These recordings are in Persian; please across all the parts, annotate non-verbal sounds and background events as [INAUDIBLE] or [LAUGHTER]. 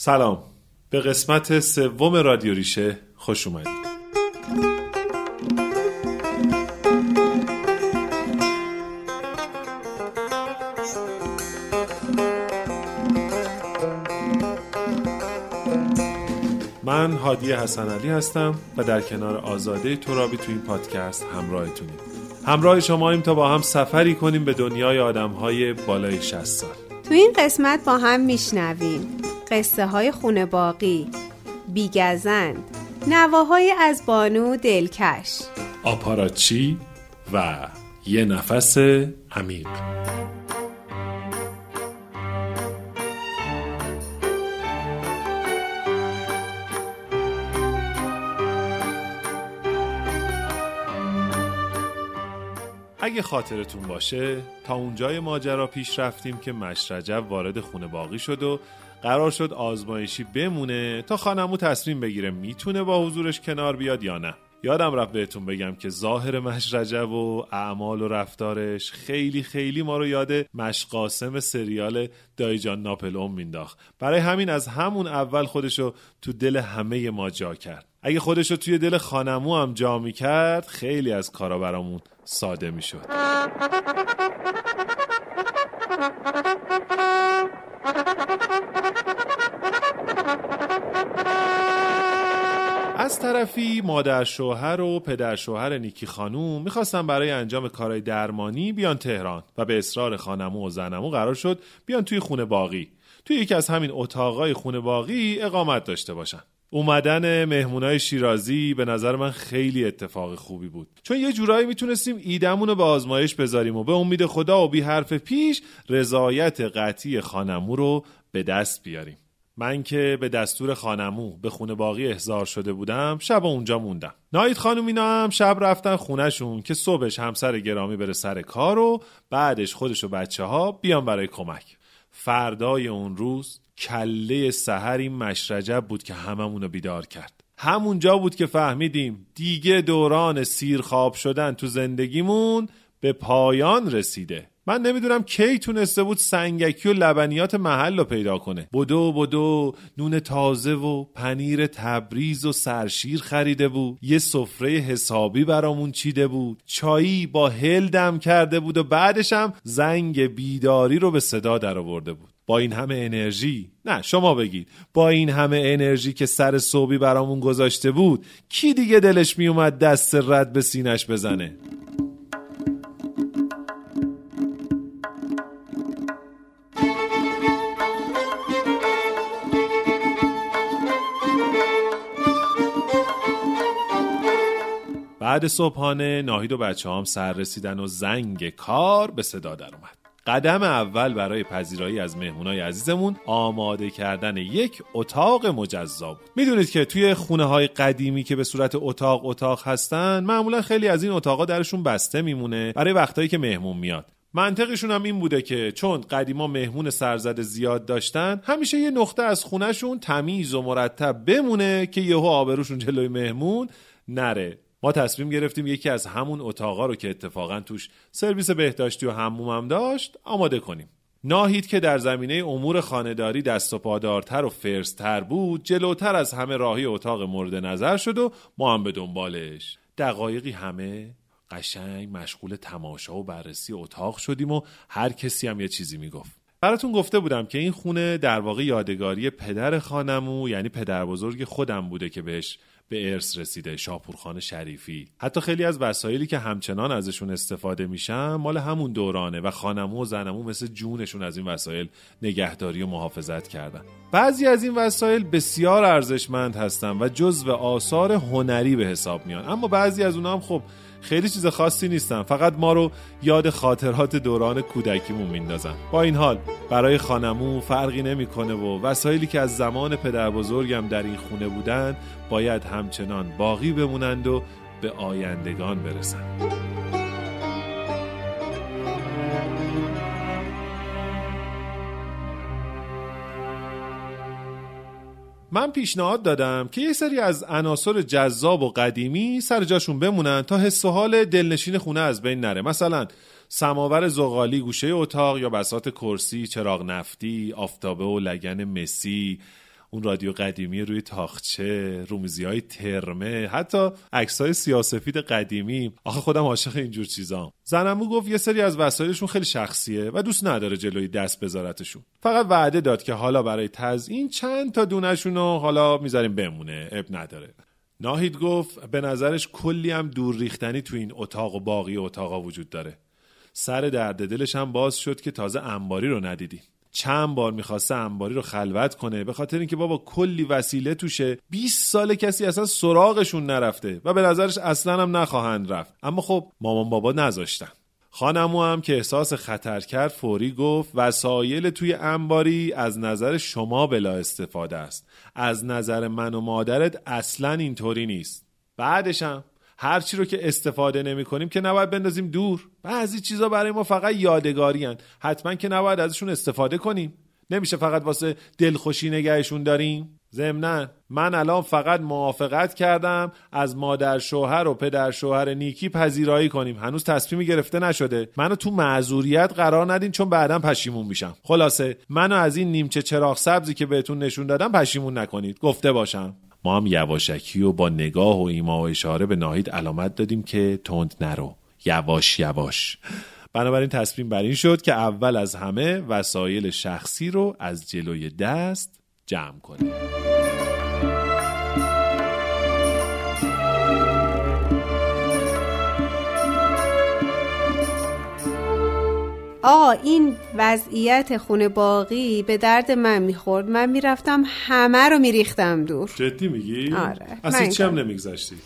سلام. به قسمت سوم رادیو ریشه خوش اومدید. من هادی حسن علی هستم و در کنار آزاده ترابی تو این پادکست همراهتونیم. همراه شما ایم تا با هم سفری کنیم به دنیای آدم های بالای 60 سال. تو این قسمت با هم میشنویم. قصه های خونه باقی بیگزند. نواهای از بانو دلکش. آپاراچی و یه نفس عمیق. اگه خاطرتون باشه تا اونجای ماجرا پیش رفتیم که مشرجب وارد خونه باقی شد و قرار شد آزمایشی بمونه تا خانمو تصمیم بگیره می‌تونه با حضورش کنار بیاد یا نه. یادم رفت بهتون بگم که ظاهر مشرجب و اعمال و رفتارش خیلی خیلی ما رو یاد مشقاسم سریال دایجان ناپل اوم مینداخت. برای همین از همون اول خودشو تو دل همه ما جا کرد. اگه خودشو توی دل خانمو هم جا می‌کرد خیلی از کارا برامون ساده می‌شد. طرفی مادر شوهر و پدر شوهر نیکی خانوم می‌خواستن برای انجام کارهای درمانی بیان تهران و به اصرار خانمو و زنمو قرار شد بیان توی خونه باقی. توی یکی از همین اتاقای خونه باقی اقامت داشته باشن. اومدن مهمونای شیرازی به نظر من خیلی اتفاق خوبی بود. چون یه جورایی می‌تونستیم ایدمون رو به آزمایش بذاریم و به امید خدا و بی حرف پیش رضایت قطعی خانمو رو به دست بیاریم. من که به دستور خانمو به خونه باقی احضار شده بودم شب اونجا موندم. نایید خانم اینا هم شب رفتن خونهشون که صبحش همسر گرامی بره سر کار و بعدش خودش و بچه ها بیان برای کمک. فردای اون روز کله سحر مشرجب بود که هممونو بیدار کرد. همونجا بود که فهمیدیم دیگه دوران سیر خواب شدن تو زندگیمون به پایان رسیده. من نمی‌دونم کی تونسته بود سنگکی و لبنیات محل رو پیدا کنه. بدو بدو نون تازه و پنیر تبریز و سرشیر خریده بود. یه سفره حسابی برامون چیده بود. چایی با هل دم کرده بود و بعدش هم زنگ بیداری رو به صدا در آورده بود. با این همه انرژی؟ نه شما بگید. با این همه انرژی که سر صوبی برامون گذاشته بود کی دیگه دلش میومد دست رد به سینش بزنه؟ بعد صبحانه ناهید و بچه هم سر رسیدن و زنگ کار به صدا در اومد. قدم اول برای پذیرایی از مهمونای عزیزمون آماده کردن یک اتاق مجزا بود. می‌دونید که توی خونه های قدیمی که به صورت اتاق اتاق هستن معمولا خیلی از این اتاقا درشون بسته میمونه برای وقتایی که مهمون میاد. منطقشون هم این بوده که چون قدیما مهمون سرزده زیاد داشتن همیشه یه نقطه از خونهشون تمیز و مرتب بمونه که یهو آبروشون جلوی مهمون نره. ما تصمیم گرفتیم یکی از همون اتاقا رو که اتفاقا توش سرویس بهداشتی و حموم هم داشت آماده کنیم. ناهید که در زمینه امور خانهداری دست و پادارتر و فرستر بود جلوتر از همه راهی اتاق مورد نظر شد و ما هم به دنبالش. دقایقی همه قشنگ مشغول تماشا و بررسی اتاق شدیم و هر کسی هم یه چیزی می‌گفت. براتون گفته بودم که این خونه در واقع یادگاری پدر خانمو یعنی پدر بزرگ خودم بوده که بهش به ارث رسیده شاپورخان شریفی. حتی خیلی از وسایلی که همچنان ازشون استفاده میشن مال همون دورانه و خانمو و زنمو مثل جونشون از این وسایل نگهداری و محافظت کردن. بعضی از این وسایل بسیار ارزشمند هستن و جزو آثار هنری به حساب میان. اما بعضی از اونها هم خب خیلی چیز خاصی نیستن. فقط ما رو یاد خاطرات دوران کودکیمون میندازن. با این حال برای خانمو فرقی نمی‌کنه و وسایلی که از زمان پدر بزرگم در این خونه بودن باید همچنان باقی بمونند و به آیندگان برسند. من پیشنهاد دادم که یه سری از عناصر جذاب و قدیمی سر جاشون بمونن تا حس و حال دلنشین خونه از بین نره. مثلا سماور زغالی گوشه اتاق یا بسات کرسی چراغ نفتی آفتابه و لگن مسی. اون رادیو قدیمی روی تاخچه رومیزی های ترمه حتی عکس های سیاسفید قدیمی. آخه خودم عاشق اینجور چیزام. زنمو گفت یه سری از وسایلشون خیلی شخصیه و دوست نداره جلوی دست بذارتشون. فقط وعده داد که حالا برای تزیین چند تا دونشون رو حالا می‌ذاریم بمونه. اب نداره. ناهید گفت به نظرش کلی هم دور ریختنی تو این اتاق و باقی اتاقا وجود داره. سر درد دلش هم باز شد که تازه انباری رو ندیدیم. چند بار می‌خواسته انباری رو خلوت کنه به خاطر اینکه بابا کلی وسیله توشه. 20 سال کسی اصلا سراغشون نرفته و به نظرش اصلا هم نخواهند رفت. اما خب مامان بابا نذاشتن. خانمو هم که احساس خطر کرد فوری گفت وسایل توی انباری از نظر شما بلا استفاده است. از نظر من و مادرت اصلا اینطوری نیست. بعدش هرچی رو که استفاده نمی کنیم که نباید بندازیم دور. بعضی چیزا برای ما فقط یادگاری هن. حتما که نباید ازشون استفاده کنیم. نمیشه فقط واسه دلخوشی نگهشون داریم. ضمنا من الان فقط موافقت کردم از مادر شوهر و پدر شوهر نیکی پذیرایی کنیم. هنوز تصمیمی گرفته نشده. منو تو معذوریت قرار ندین چون بعدا پشیمون میشم. خلاصه منو از این نیمچه چراغ سبزی که بهتون نشون دادم پشیمون نکنید. گفته باشم. ما هم یواشکی و با نگاه و ایما و اشاره به ناهید علامت دادیم که تند نرو. یواش یواش. بنابراین تصمیم بر این شد که اول از همه وسایل شخصی رو از جلوی دست جمع کنیم. آقا این وضعیت خونه باقی به درد من می‌خورد. من می‌رفتم همه رو میریختم دور. جدی میگی؟ آره. از من هیچی هم. نمیگذشتی؟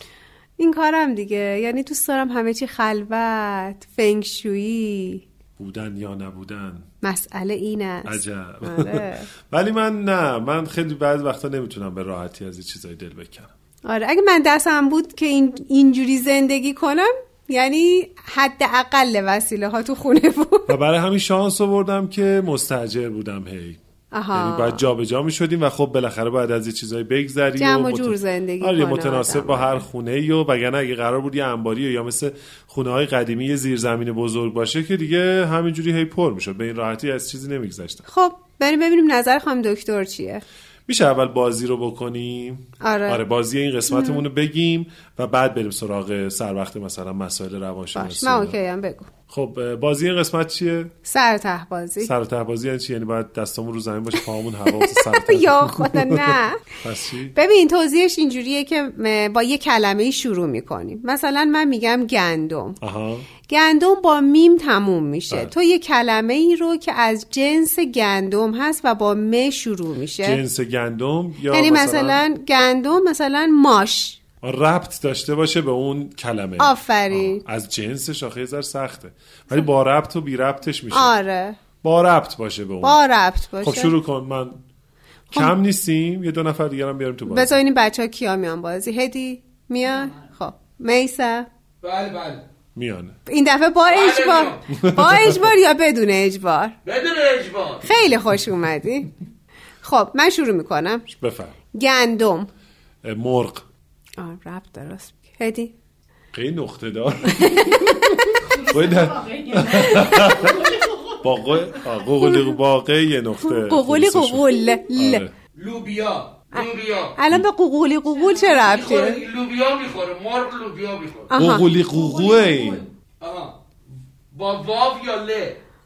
این کارم دیگه. یعنی دوست دارم همه چی خلوت فنگشویی بودن یا نبودن؟ مسئله این است. عجب. آره. [LAUGHS] ولی من نه. من خیلی بعض وقتا نمی‌تونم به راحتی از این چیزای دل بکنم. آره. اگه من دستم بود که این اینجوری زندگی کنم یعنی حد اقل وسیله ها تو خونه بود. و برای همین شانس آوردم که مستاجر بودم هی. آها. یعنی باید جابجا می شدیم و خب بالاخره باید از یه چیزایی بگذری جمع و جور زندگی آره متناسب آدم. با هر خونه ای و وگرنه اگه قرار بود یه انباری یا مثل خونه های قدیمی یه زیرزمین بزرگ باشه که دیگه همینجوری هی پر می‌شد. به این راحتی از چیزی نمیگذشتم. خب بریم ببینیم نظر خانم دکتر چیه. میشه اول بازی رو بکنیم آره. آره بازی این قسمتمون رو بگیم و بعد بریم سراغ سر وقت مثلا مسائل روانشناسی من. اوکی هم بگو خب بازی این قسمت چیه؟ سر ته بازی. سر ته بازی یعنی چی؟ یعنی باید دستامون رو زمین باشه پاهمون هوا سر. [LAUGHS] یا خدا نه. [LAUGHS] ببین توضیحش اینجوریه که با یه کلمه شروع می‌کنیم. مثلا من میگم گندم. آها. گندم با میم تموم میشه. بله. تو یه کلمه ای رو که از جنس گندم هست و با م شروع میشه. جنس گندم یا یعنی مثلا, مثلا گندم مثلا ماش. ربط داشته باشه به اون کلمه. آفرین. از جنسش آخه یه سخته. ولی با ربط و بی ربطش میشه. آره. با ربط باشه به اون. با ربط باشه. خب شروع کن. من کم نیستیم یه دو نفر دیگه هم بیاریم تو بازی. بذار این بچه ها کیا میان بازی. هدی میان؟ خب. میسا؟ بله بله. میانه این دفعه با اجبار. با اجبار یا بدون اجبار؟ بدون اجبار. خیلی خوش اومدی. خب من شروع می‌کنم. بفر گندم. مرغ. آه ربط درست. هدی؟ خیلی نقطه دار. باید در- با قو- آه، قوقلی باقی یه نقطه. قوقولی خلاصه شد. قوقول ل آره. لوبیا. لوبیا. الان به قوقولی قوقول چه می‌خوره. لوبیا می‌خوره. مرغ لوبیا می‌خوره. آها. قوقلی قوقوه این آها. با واو یا ل؟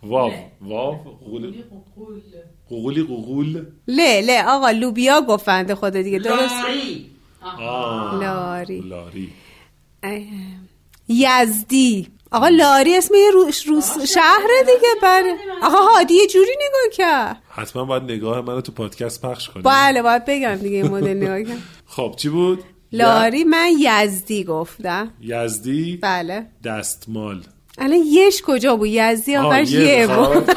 واو. واو. قوقلی قوقلی قوقول ل ل. آقا لوبیا گفتند خدا دیگه. درست؟ لاری. آه. لاری. لاری. اه. یزدی. آقا لاری اسم یه روس, روس شهر دیگه بله. آقا هادی یه جوری نگاه کرد. حتما باید نگاه منو تو پادکست پخش کنی. بله باید بگم دیگه این مدل نگاه کرد. [LAUGHS] خب چی بود؟ لاری من یزدی گفتم. یزدی؟ بله. دستمال. الان یش کجا بود؟ یزدی آخرش یه بود.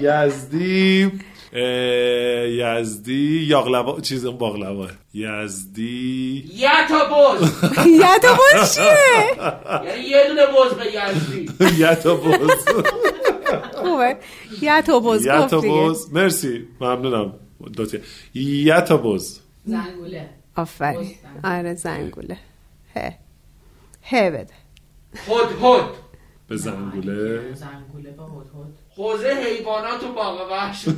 یزدی. [LAUGHS] یزدی یاغلوا چیز اون باقلوا یزدی. یا تا بز تا چیه؟ یعنی یه دونه بز به یزدی. [LAUGHS] یتا بوز خوبه تا دیگه. بوز مرسی. ممنونم. دوتی یتا بوز زنگوله. آفرین. آره زنگوله. هه هه بده. هد هد. به زنگوله. زنگوله با هد هد. حوزه حیوانات و باغ وحش. [LAUGHS]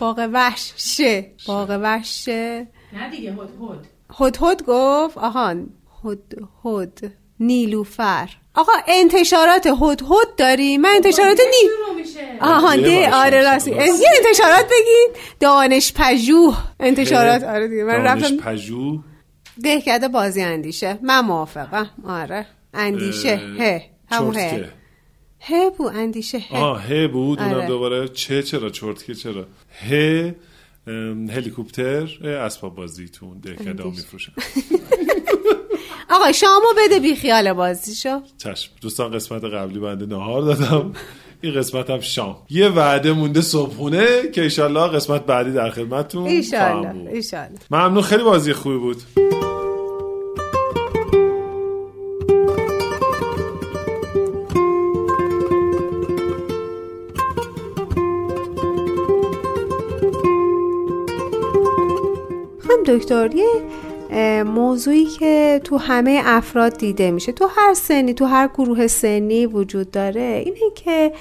باغ وحش شه باغ وحش شه. نه دیگه هد هد. هد هد گفت آهان هد هد نیلوفر. آقا انتشارات هد هد داری؟ من انتشارات نی شروع میشه. آها ده آره راستی. راست. یه انتشارات بگید. دانش پژوه انتشارات آره دیگه. من دانش رفتم پژوه دهکده بازی اندیشه. من موافقم. آره. اندیشه. اه، هه. همون هه. هه بو. اندیشه. هه. آه ه بود. اونم آره. دوباره چه چرا؟ چرتکه چرا؟ ه ام، هلیکوپتر اسباب بازی تو دهکده ها میفروشن. [LAUGHS] آقا شامو بده بی خیال بازیشو چشم. دوستان قسمت قبلی بنده نهار دادم. این قسمت هم شام. یه وعده مونده صبحونه که ایشالله قسمت بعدی در خدمتتون ایشالله. ایشالله ممنون. خیلی بازی خوبی بود. هم دکتر یه اه، موضوعی که تو همه افراد دیده میشه. تو هر سنی تو هر گروه سنی وجود داره. اینه که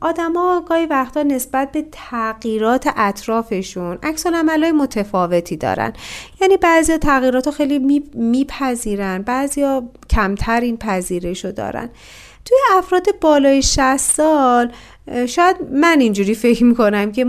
آدما گاهی وقتا نسبت به تغییرات اطرافشون عکس های متفاوتی دارن. یعنی بعضی تغییرات رو خیلی می- میپذیرن بعضی کمتر این پذیرش رو دارن. توی افراد بالای 60 سال شاید من اینجوری فکر می‌کنم که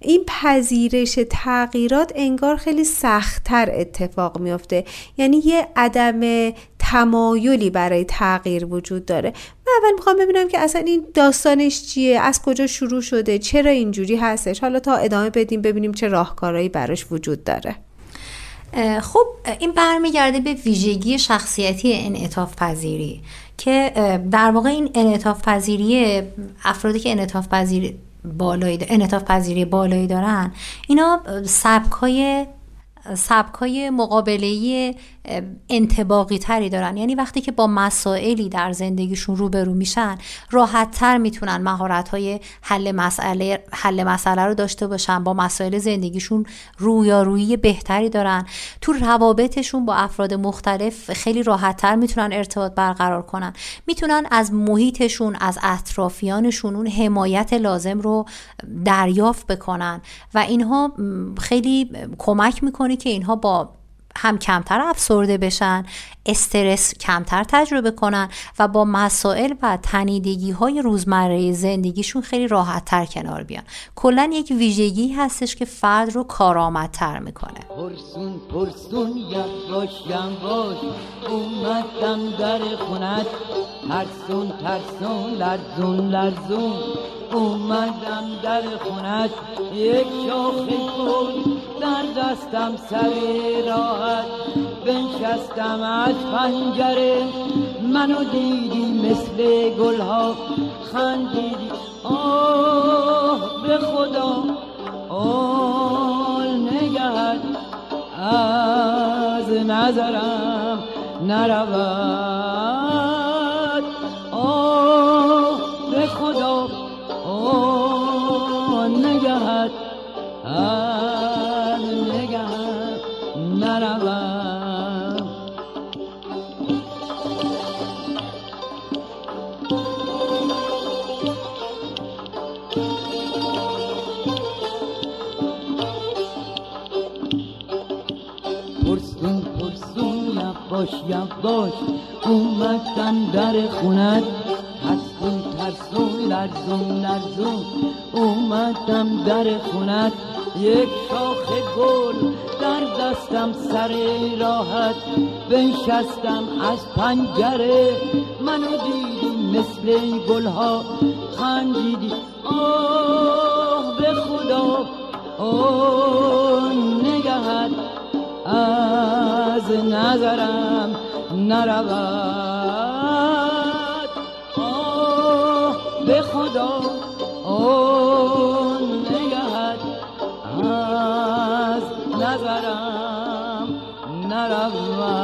این پذیرش تغییرات انگار خیلی سختتر اتفاق میفته یعنی یه عدم تمایلی برای تغییر وجود داره. من اول می‌خوام ببینم که اصلا این داستانش چیه؟ از کجا شروع شده؟ چرا اینجوری هستش؟ حالا تا ادامه بدیم ببینیم چه راهکارهایی براش وجود داره. خب این برمیگرده به ویژگی شخصیتی انعطاف پذیری. که در واقع این انعطاف پذیری افرادی که انعطاف بالایی انعطاف پذیری بالایی دارن اینا اه، سبکای سبکای مقابله انتباقی تری دارن. یعنی وقتی که با مسائلی در زندگیشون روبرو میشن راحت تر می‌تونن مهارت های حل مسئله حل مسئله رو داشته باشن با مسائل زندگیشون رویارویی بهتری دارن. تو روابطشون با افراد مختلف خیلی راحت تر می‌تونن ارتباط برقرار کنن. می‌تونن از محیطشون از اطرافیانشون اون حمایت لازم رو دریافت بکنن. و اینها خیلی کمک می‌کنه که اینها با هم کمتر افسرده بشن. استرس کمتر تجربه کنن و با مسائل و تنیدگی های روزمره زندگیشون خیلی راحت تر کنار بیان. کلا یک ویژگی هستش که فرد رو کارآمدتر می‌کنه. پرسون پرسون یواش یواش اومدم در خونت. ترسون ترسون لرزون لرزون. اومدم در خونت. یک شاخ گل در دستم سر راحت. بنشستم از پنجره. منو دیدی مثل گلها. خندیدی. آه به خدا. آه نگهت. از نظرم نرود. یواش یواش اومدم در خونت. ترسون ترسون لرزون لرزون اومدم در خونت. یک شاخ گل در دستم سر راحت. بنشستم از پنجره. منو دیدی مثل گلها. خندیدی آه به خدا. آه نگهت. از نظرم نرود. آه به خدا آه نگهت. از نظرم نرود.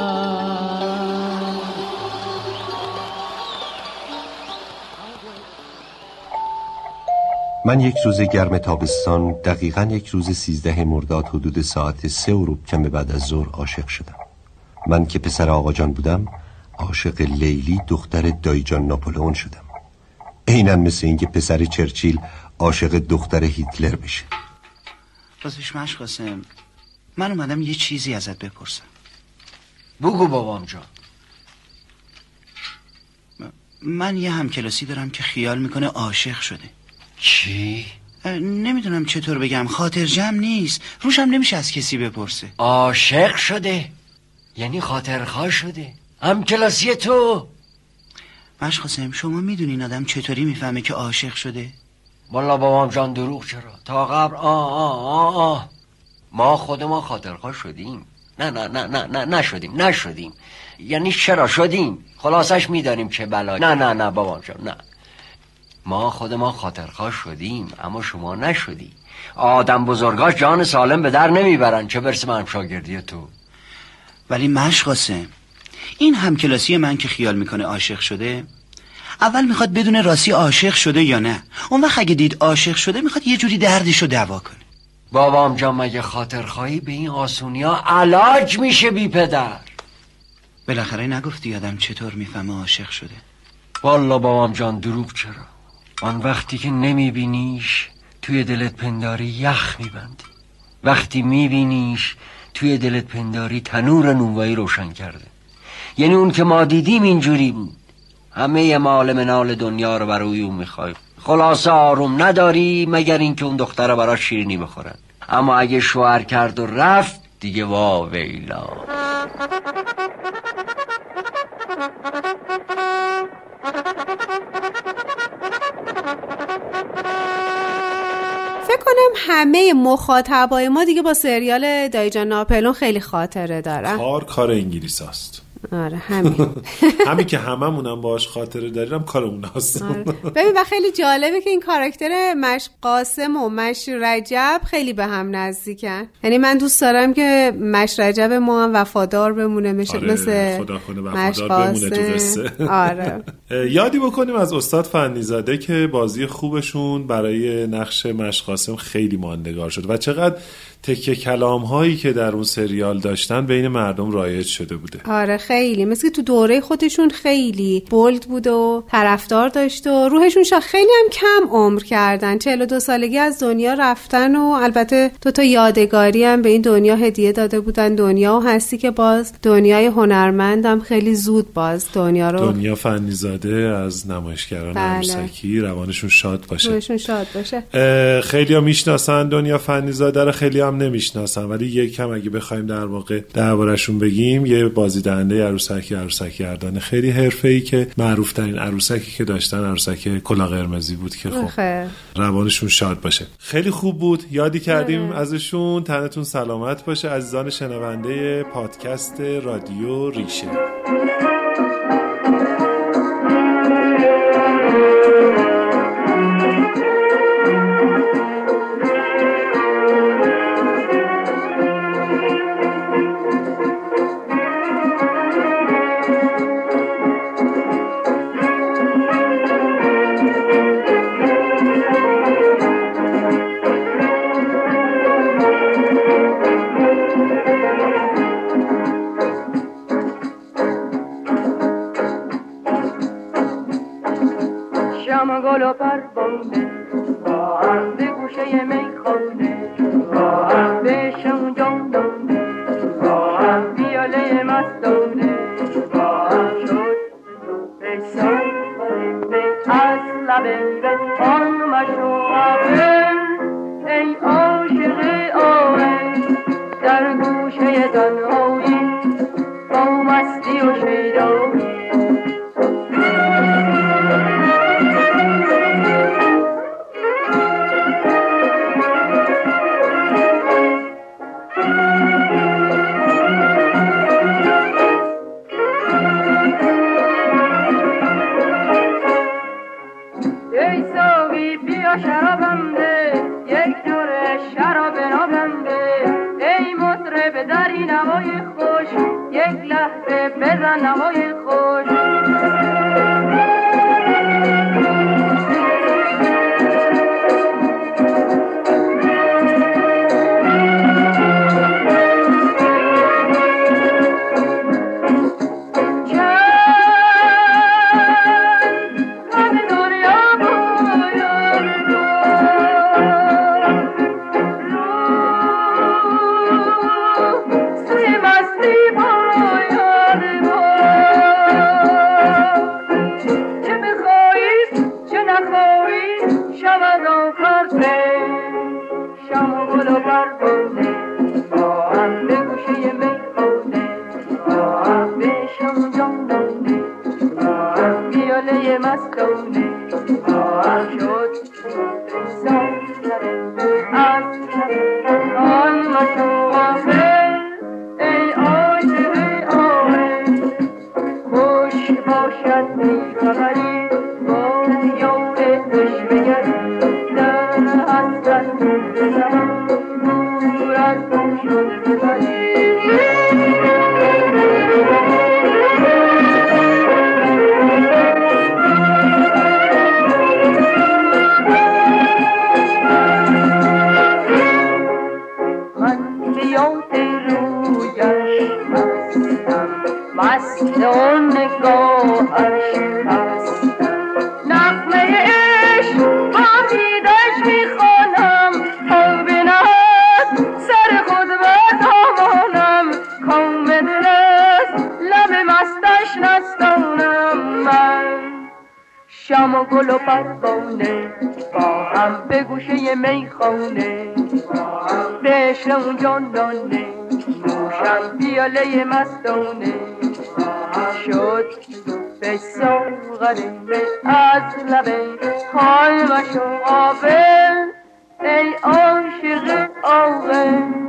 من یک روز گرم تابستان دقیقا یک روز سیزده مرداد حدود ساعت سه و روب کم بعد از ظهر عاشق شدم. من که پسر آقا جان بودم عاشق لیلی دختر دایجان ناپولئون شدم. عینا مثل اینکه پسر چرچیل عاشق دختر هیتلر بشه. راستش مشق قاسم من اومدم یه چیزی ازت بپرسم. بگو بابام جان. من یه همکلاسی دارم که خیال می‌کنه عاشق شده. چی؟ نمی‌دونم چطور بگم خاطر جمع نیست. روشم نمیشه از کسی بپرسه. عاشق شده؟ یعنی خاطرخواه شده. هم کلاسی تو. مشق قاسم شما می‌دونین آدم چطوری می‌فهمه که عاشق شده؟ والا بابام جان دروغ چرا؟ تا قبل آه آه آه آه. ما خود ما خاطرخواه شدیم. نه نه نه نه نه نشدیم نشدیم. یعنی چرا شدیم؟ خلاصش می‌دانیم چه بلایی نه نه نه بابام جان نه. ما خود ما خاطرخواه شدیم اما شما نشدی. آدم بزرگاش جان سالم به در نمی‌برن. چه برسه من شاگردی تو؟ ولی مشق قاسم این همکلاسی من که خیال می‌کنه عاشق شده اول می‌خواد بدون راستی عاشق شده یا نه؟ اون وقت اگه دید عاشق شده می‌خواد یه جوری دردشو دوا کنه. بابام جان مگه خاطرخواهی به این آسونیا علاج میشه بی پدر؟ بالاخره نگفتی آدم چطور می‌فهمه عاشق شده. والا بابام جان دروغ چرا؟ آن وقتی که نمیبینیش توی دلت پنداری یخ میبندی. وقتی میبینیش توی دلت پنداری تنور نونوایی روشن کرده. یعنی اون که ما دیدیم اینجوری بود. همه مال منال دنیا رو برای اون می‌خوای. خلاصه آروم نداری مگر اینکه اون دختر برای شیرینی بخورن. اما اگه شوهر کرد و رفت دیگه وا ویلا. همه مخاطبای ما دیگه با سریال دایجان ناپلون خیلی خاطره دارن. کار کار انگلیس هست آره همین. [LAUGHS] همین که هممونم باش خاطره داریم کار اون هست. آره. ببین و خیلی جالبه که این کاراکتر مش قاسم و مش رجب خیلی به هم نزدیکن. یعنی من دوست دارم که مش رجب ما هم وفادار بمونه مثل آره، مثل خدا کنه مش وفادار بمونه تو قاسم. قصه. آره. [LAUGHS] یادی بکنیم از استاد فنیزاده که بازی خوبشون برای نقش مشقاسم خیلی ماندگار شد. و چقدر تکه کلام هایی که در اون سریال داشتن بین مردم رایج شده بوده. آره خیلی. مثل که تو دوره خودشون خیلی بولد بود و طرفدار داشت و روحشون شا خیلی هم کم عمر کردن. 42 سالگی از دنیا رفتن و البته دو تا یادگاری هم به این دنیا هدیه داده بودن. دنیا و هستی که باز دنیای هنرمند هم خیلی زود باز دنیا رو دنیا فنیزاده از نمایشگران بله. عروسکی روانشون شاد باشه. روحشون شاد باشه. خیلی ها می‌شناسن دنیا فنیزاده رو خیلی هم نمی‌شناسن ولی یکم اگه بخوایم در واقع دربارشون بگیم یه بازیدهنده عروسکی عروسک گردانه خیلی حرفه‌ای که معروف ترین عروسکی که داشتن عروسک کلا قرمزی بود که خب. روانشون شاد باشه. خیلی خوب بود. یادی کردیم ازشون. تنتون سلامت باشه. عزیزان شنونده پادکست رادیو ریشه. بیاله گل و پروانه با هم به گوشه میخانه. به عشق اون جانانه نوشم پیاله مستانه. شد به ساغره از لبه حال مشو قابل ای عاشق عاقل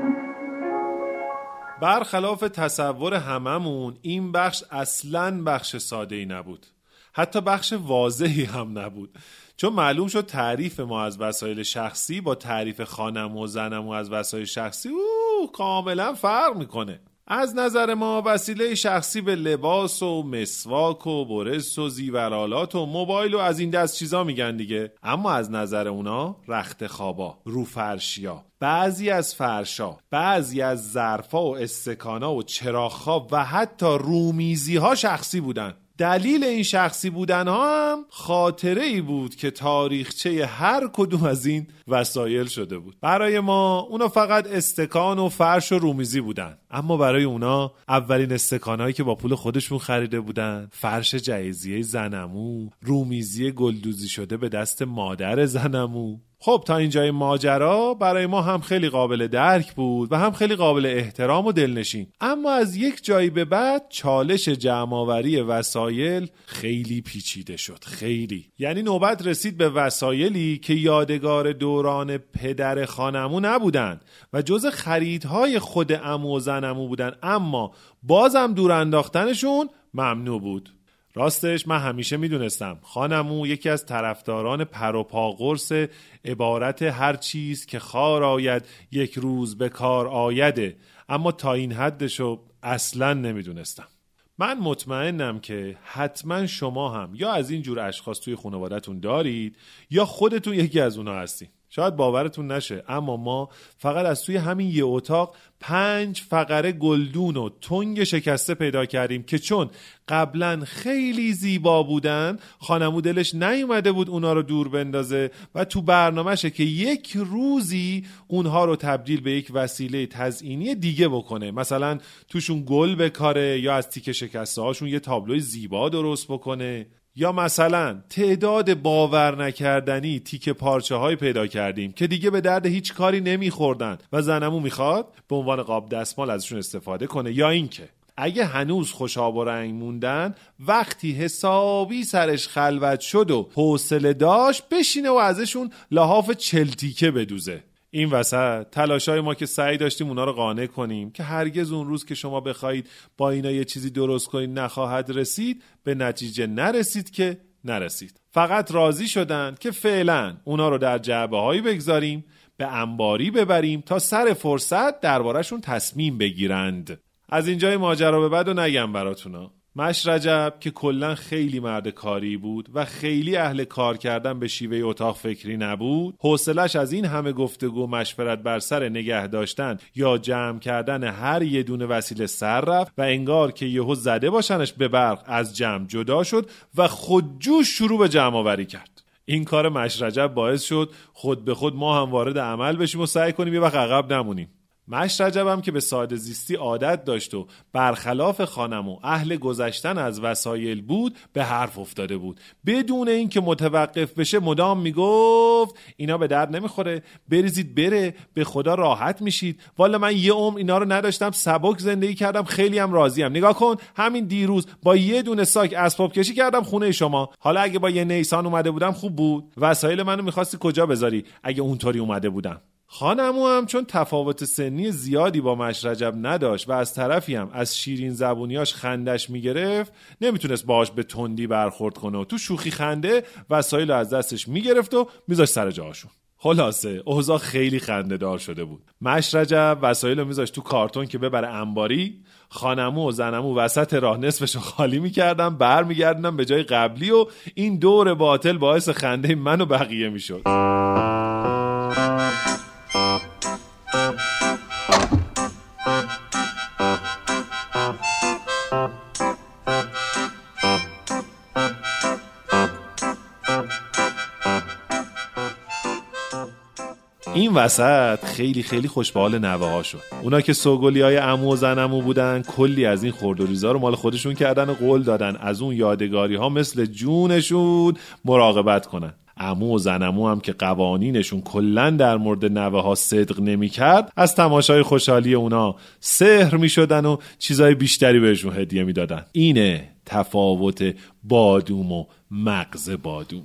برخلاف تصور هممون این بخش اصلا بخش ساده ای نبود. حتی بخش واضحی هم نبود. چون معلوم شد تعریف ما از وسایل شخصی با تعریف خانم و زنم و از وسایل شخصی او کاملا فرق می‌کنه. از نظر ما وسیله شخصی به لباس و مسواک و برس و زیورالات و موبایل و از این دست چیزا میگن دیگه. اما از نظر اونا رخت خوابا رو فرشیا. بعضی از فرشا بعضی از ظرفا و استکانا و چراغها و حتی رومیزی ها شخصی بودن. دلیل این شخصی بودن ها هم خاطره ای بود که تاریخچه هر کدوم از این وسایل شده بود. برای ما اونا فقط استکان و فرش و رومیزی بودن. اما برای اونا اولین استکانهایی که با پول خودشون خریده بودن فرش جهیزیه زنمو رومیزی گلدوزی شده به دست مادر زنمو. خب تا اینجای ماجرا برای ما هم خیلی قابل درک بود و هم خیلی قابل احترام و دلنشین. اما از یک جایی به بعد چالش جمعآوری وسایل خیلی پیچیده شد خیلی. یعنی نوبت رسید به وسایلی که یادگار دوران پدر خانمو نبودن و جز خریدهای خود امو و زنمو بودن. اما بازم دور انداختنشون ممنوع بود. راستش من همیشه می‌دونستم. خانمو یکی از طرفداران پروپاقرس عبارت هر چیز که خار آید یک روز به کار آیده. اما تا این حدشو اصلا نمی‌دونستم. من مطمئنم که حتما شما هم یا از این جور اشخاص توی خانوادتون دارید یا خودتون یکی از اونا هستین. شاید باورتون نشه اما ما فقط از توی همین یه اتاق پنج فقره گلدون و تنگ شکسته پیدا کردیم که چون قبلا خیلی زیبا بودن خانمو دلش نیومده بود اونا رو دور بندازه و تو برنامهشه که یک روزی اونها رو تبدیل به یک وسیله تزئینی دیگه بکنه. مثلا توشون گل بکاره یا از تیکه شکسته هاشون یه تابلوی زیبا درست بکنه. یا مثلا تعداد باور نکردنی تیک پارچه های پیدا کردیم که دیگه به درد هیچ کاری نمیخوردن و زنمو می‌خواد به عنوان قاب دستمال ازشون استفاده کنه. یا اینکه اگه هنوز خوشاب و رنگ موندن وقتی حسابی سرش خلوت شد و حوصله داشت بشینه و ازشون لحاف چلتیکه بدوزه. این وسط. تلاشای ما که سعی داشتیم اونا رو قانع کنیم که هرگز اون روز که شما بخواهید با اینا یه چیزی درست کنید نخواهد رسید به نتیجه نرسید که نرسید. فقط راضی شدن که فعلا اونا رو در جعبه هایی بگذاریم به انباری ببریم تا سر فرصت دربارهشون تصمیم بگیرند. از اینجای ماجرا به بعد و نگم براتونا. مش رجب که کلا خیلی مرد کاری بود و خیلی اهل کار کردن به شیوه اتاق فکری نبود حوصلش از این همه گفتگو مشورت بر سر نگه داشتن یا جمع کردن هر یه دونه وسیله سر رفت و انگار که یهو زده باشنش به برق از جمع جدا شد و خودجوش شروع به جمع آوری کرد. این کار مشرجب باعث شد خود به خود ما هم وارد عمل بشیم و سعی کنیم یه وقت عقب نمونیم. مش رجبم که به ساده زیستی عادت داشت و برخلاف خانم و اهل گذشتن از وسایل بود به حرف افتاده بود. بدون اینکه متوقف بشه مدام می‌گفت اینا به درد نمی‌خوره. بریزید بره. به خدا راحت میشید. والا من یه عمر اینا رو نداشتم. سبک زندگی کردم. خیلی هم راضیم. نگاه کن همین دیروز با یه دونه ساک اسباب کشی کردم خونه شما. حالا اگه با یه نیسان اومده بودم خوب بود. وسایل منو می‌خواستی کجا بذاری؟ اگه اونطوری اومده بودم. خانمو هم چون تفاوت سنی زیادی با مشرجب نداشت و از طرفی هم از شیرین زبونیاش خندش می‌گرفت نمی‌تونست باهاش به تندی برخورد کنه و تو شوخی خنده وسایل از دستش می‌گرفت و میذاشت سر جاشون خلاصه اوضاع خیلی خنده دار شده بود. مشرجب وسایل رو میذاشت تو کارتون که ببره انباری. خانمو و زنمو وسط راه نصفش رو خالی می‌کردم برمیگردنم به جای قبلی و این دور باطل باعث خنده من و بقیه می‌شد. وسط. خیلی خیلی خوش به نوه ها شد. اونا که سوگلی های امو و زنمو بودن کلی از این خورد و ریزا رو مال خودشون کردن و قول دادن. از اون یادگاری ها مثل جونشون مراقبت کنن. امو و زنمو هم که قوانینشون کلا در مورد نوه ها صدق نمی‌کرد از تماشای خوشحالی اونا سحر می‌شدن و چیزای بیشتری بهشون هدیه می‌دادن. اینه تفاوت بادوم و مغز بادوم.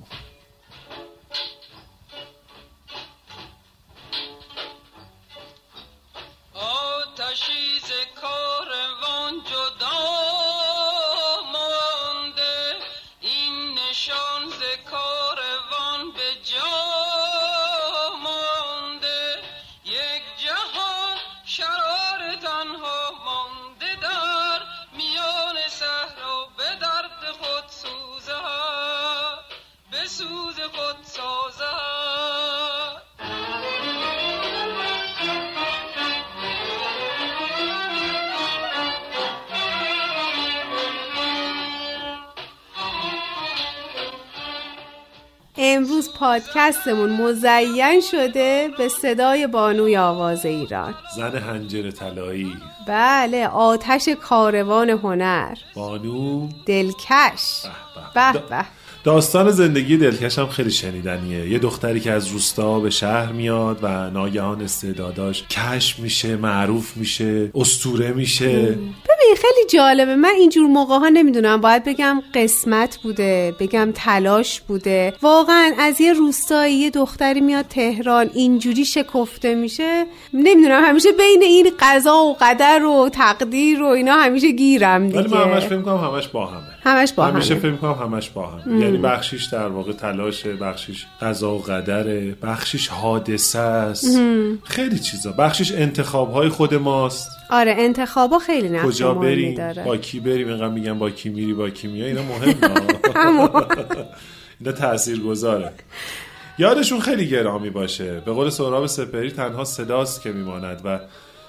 امروز پادکستمون مزین شده به صدای بانوی آواز ایران. زن هنجر طلایی. بله آتش کاروان هنر. بانو. دلکش. به به داستان زندگی دلکش هم خیلی شنیدنیه. یه دختری که از روستا به شهر میاد و ناگهان استعداداش کشف میشه معروف میشه استوره میشه. ببین خیلی جالبه. من اینجور موقع ها نمی‌دونم باید بگم قسمت بوده بگم تلاش بوده. واقعا از یه روستایی یه دختری میاد تهران اینجوری شکفته میشه. نمی‌دونم همیشه بین این قضا و قدر و تقدیر و اینا همیشه گیرم ولی دیگه. من همش فکر همش با همه. همش با همیشه همه. فکر می‌کنم همش با هم یعنی بخشیش در واقع تلاشه بخشیش قضا و قدره بخشیش حادثه است. خیلی چیزا. بخشیش انتخاب های خود ماست. آره انتخابا خیلی نقش کجا بریم؟ داره. با کی بریم؟ اینقدر میگم با کی میری با کی میای؟ اینا مهمه. [LAUGHS] [LAUGHS] اینا تأثیر گذاره یادشون خیلی گرامی باشه. به قول سهراب سپهری تنها صداست که میماند و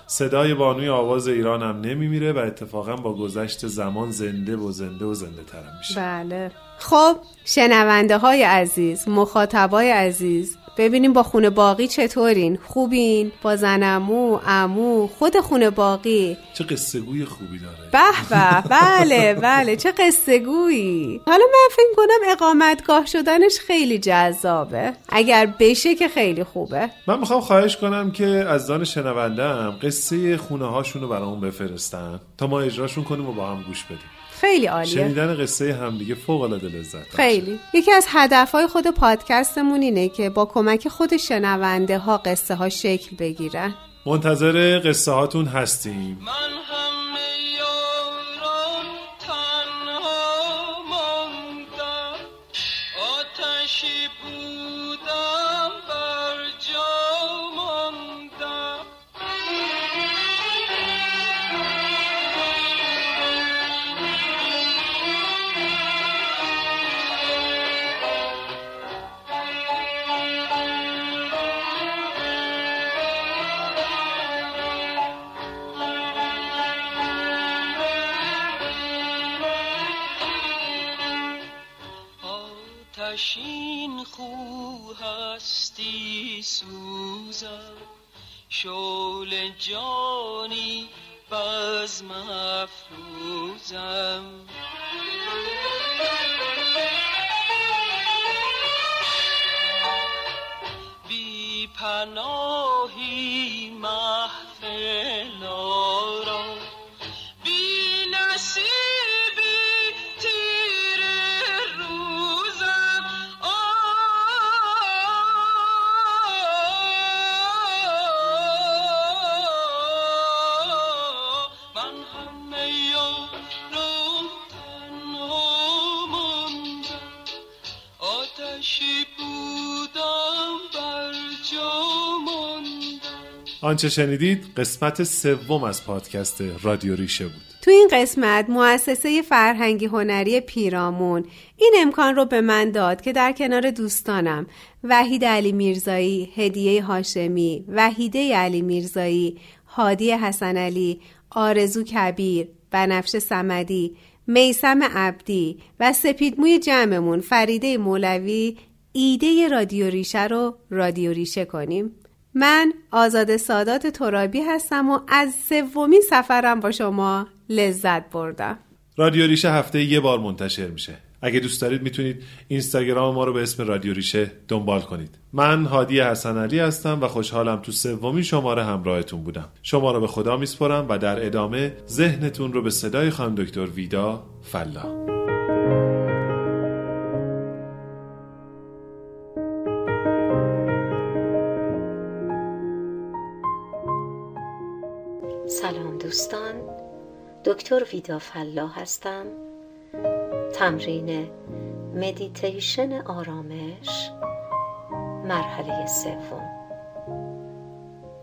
صدای بانوی آواز ایران هم نمیمیره و اتفاقا با گذشت زمان زنده و زنده و زنده ترم میشه. بله. خب شنونده های عزیز مخاطبای عزیز ببینیم با خونه باقی چطورین؟ خوبین؟ با زنمو امو خود خونه باقی؟ چه قصه گوی خوبی داره. به به بله بله چه قصه گویی حالا من فکر کنم اقامتگاه شدنش خیلی جذابه. اگر بشه که خیلی خوبه. من می‌خوام خواهش کنم که از دان شنوندم قصه خونه هاشون رو برامون بفرستن. تا ما اجراشون کنیم و با هم گوش بدیم. خیلی عالیه. شنیدن قصه همدیگه فوق العاده لذت. خیلی. یکی از هدفهای خود پادکستمون اینه که با کمک خود شنونده ها قصه ها شکل بگیرن. منتظر قصه هاتون هستیم. من همه سوزم شول جانی بزم افروزم بی پناهی محفل آنچه شنیدید قسمت سوم از پادکست رادیو ریشه بود. تو این قسمت مؤسسه فرهنگی هنری پیرامون این امکان رو به من داد که در کنار دوستانم وحید علی میرزایی، هدیه هاشمی، وحیده علی میرزایی، هادی حسن علی، آرزو کبیر، بنفش سمدی، میسم عبدی و سپیدموی جمعمون فریده مولوی ایده رادیو ریشه رو رادیو ریشه کنیم. من آزاد سادات ترابی هستم و از سومین سفرم با شما لذت بردم. رادیو ریشه هفته یه بار منتشر میشه. اگه دوست دارید می‌تونید اینستاگرام ما رو به اسم رادیو ریشه دنبال کنید. من هادی حسن علی هستم و خوشحالم تو سومین شماره همراهتون بودم. شما رو به خدا میسپرم و در ادامه ذهنتون رو به صدای خانم دکتر ویدا فلا دکتر ویدا فلا هستم. تمرین مدیتیشن آرامش مرحله سوم.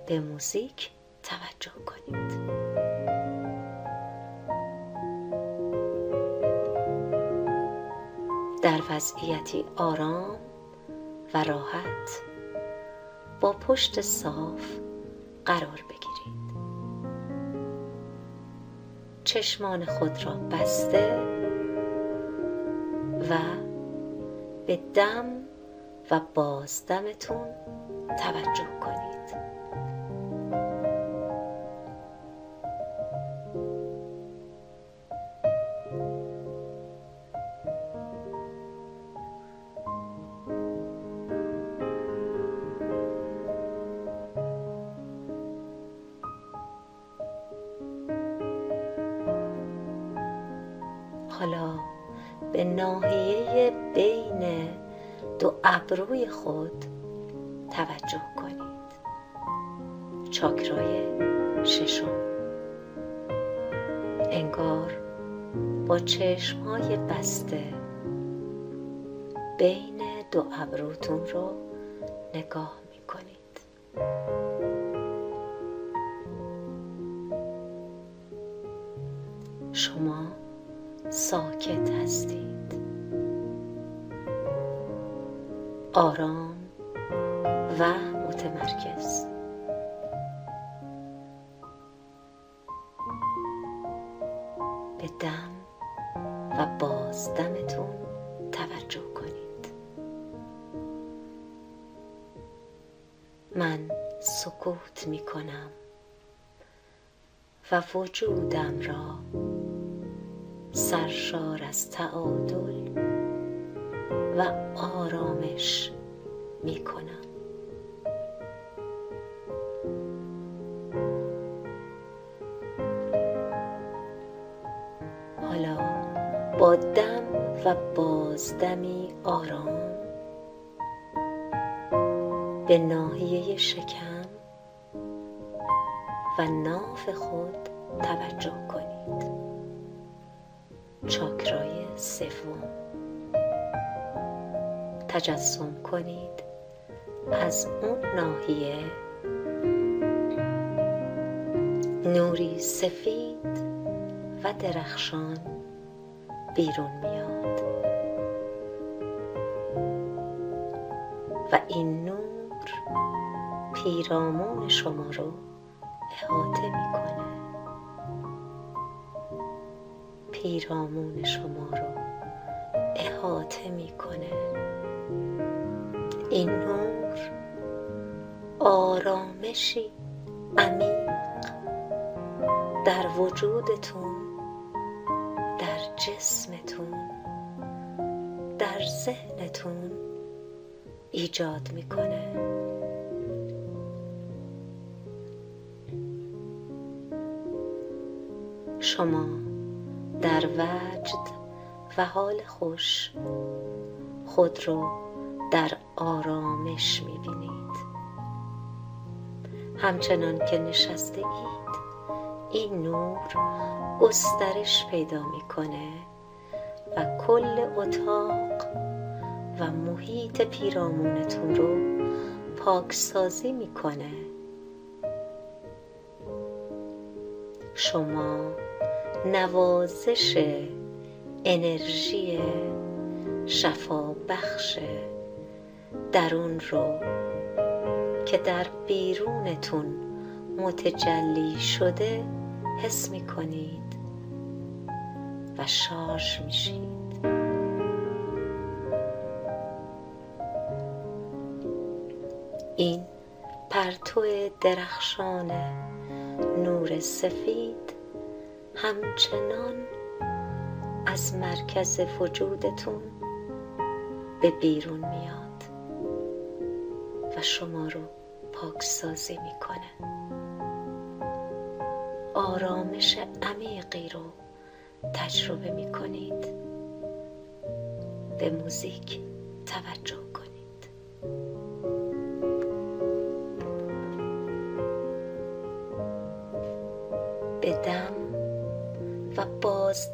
به موزیک توجه کنید. در وضعیتی آرام و راحت با پشت صاف قرار بگیرید. چشمان خود را بسته و به دم و بازدمتون توجه کنید. خود توجه کنید. چاکرای ششم. انگار با چشمهای بسته بین دو ابروتون رو نگاه توجه کنید. من سکوت می کنم و وجودم را سرشار از تعادل و آرامش می کنم بازدمی آرام. به ناحیه شکم و ناف خود توجه کنید. چاکرای سوم. تجسم کنید از اون ناحیه. نوری سفید و درخشان بیرون میاد و این نور پیرامون شما رو احاطه می‌کنه. پیرامون شما رو احاطه می‌کنه. این نور آرامشی عمیق در وجودتون در جسمتون در ذهنتون ایجاد می‌کنه. شما در وجد و حال خوش خود رو در آرامش می‌بینید. همچنان که نشسته اید این نور گسترش پیدا می‌کنه و کل اتاق و محیط پیرامونتون رو پاکسازی می‌کنه. شما نوازش انرژی شفا بخش درون رو که در بیرونتون متجلی شده حس می کنید و شارژ میشید. این پرتو درخشان نور سفید همچنان از مرکز وجودتون به بیرون میاد و شما رو پاکسازی می‌کنه. آرامش عمیقی رو تجربه می‌کنید. به موزیک توجه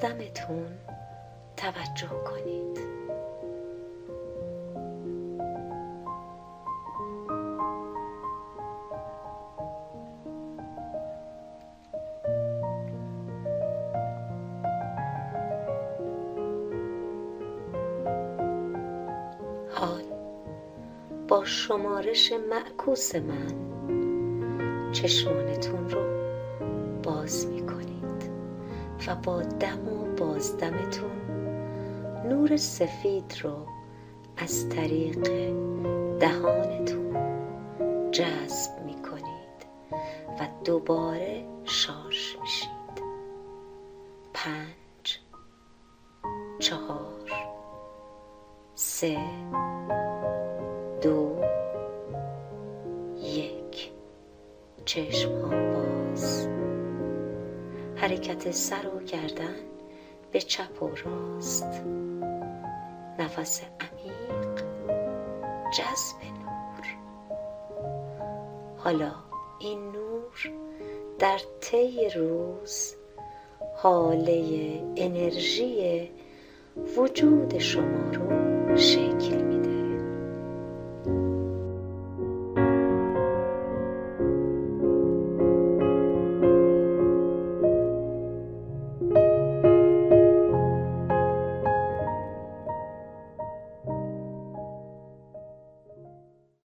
بازدمتون توجه کنید. حال با شمارش معکوس من چشمانتون رو باز می کنید با دم و بازدمتون نور سفید رو از طریق دهانتون جذب می کنید و دوباره شارژ میشید. پنج چهار سه حرکت سر و گردن به چپ و راست. نفس عمیق جذب نور. حالا این نور در طی روز حاله انرژی وجود شما رو شکل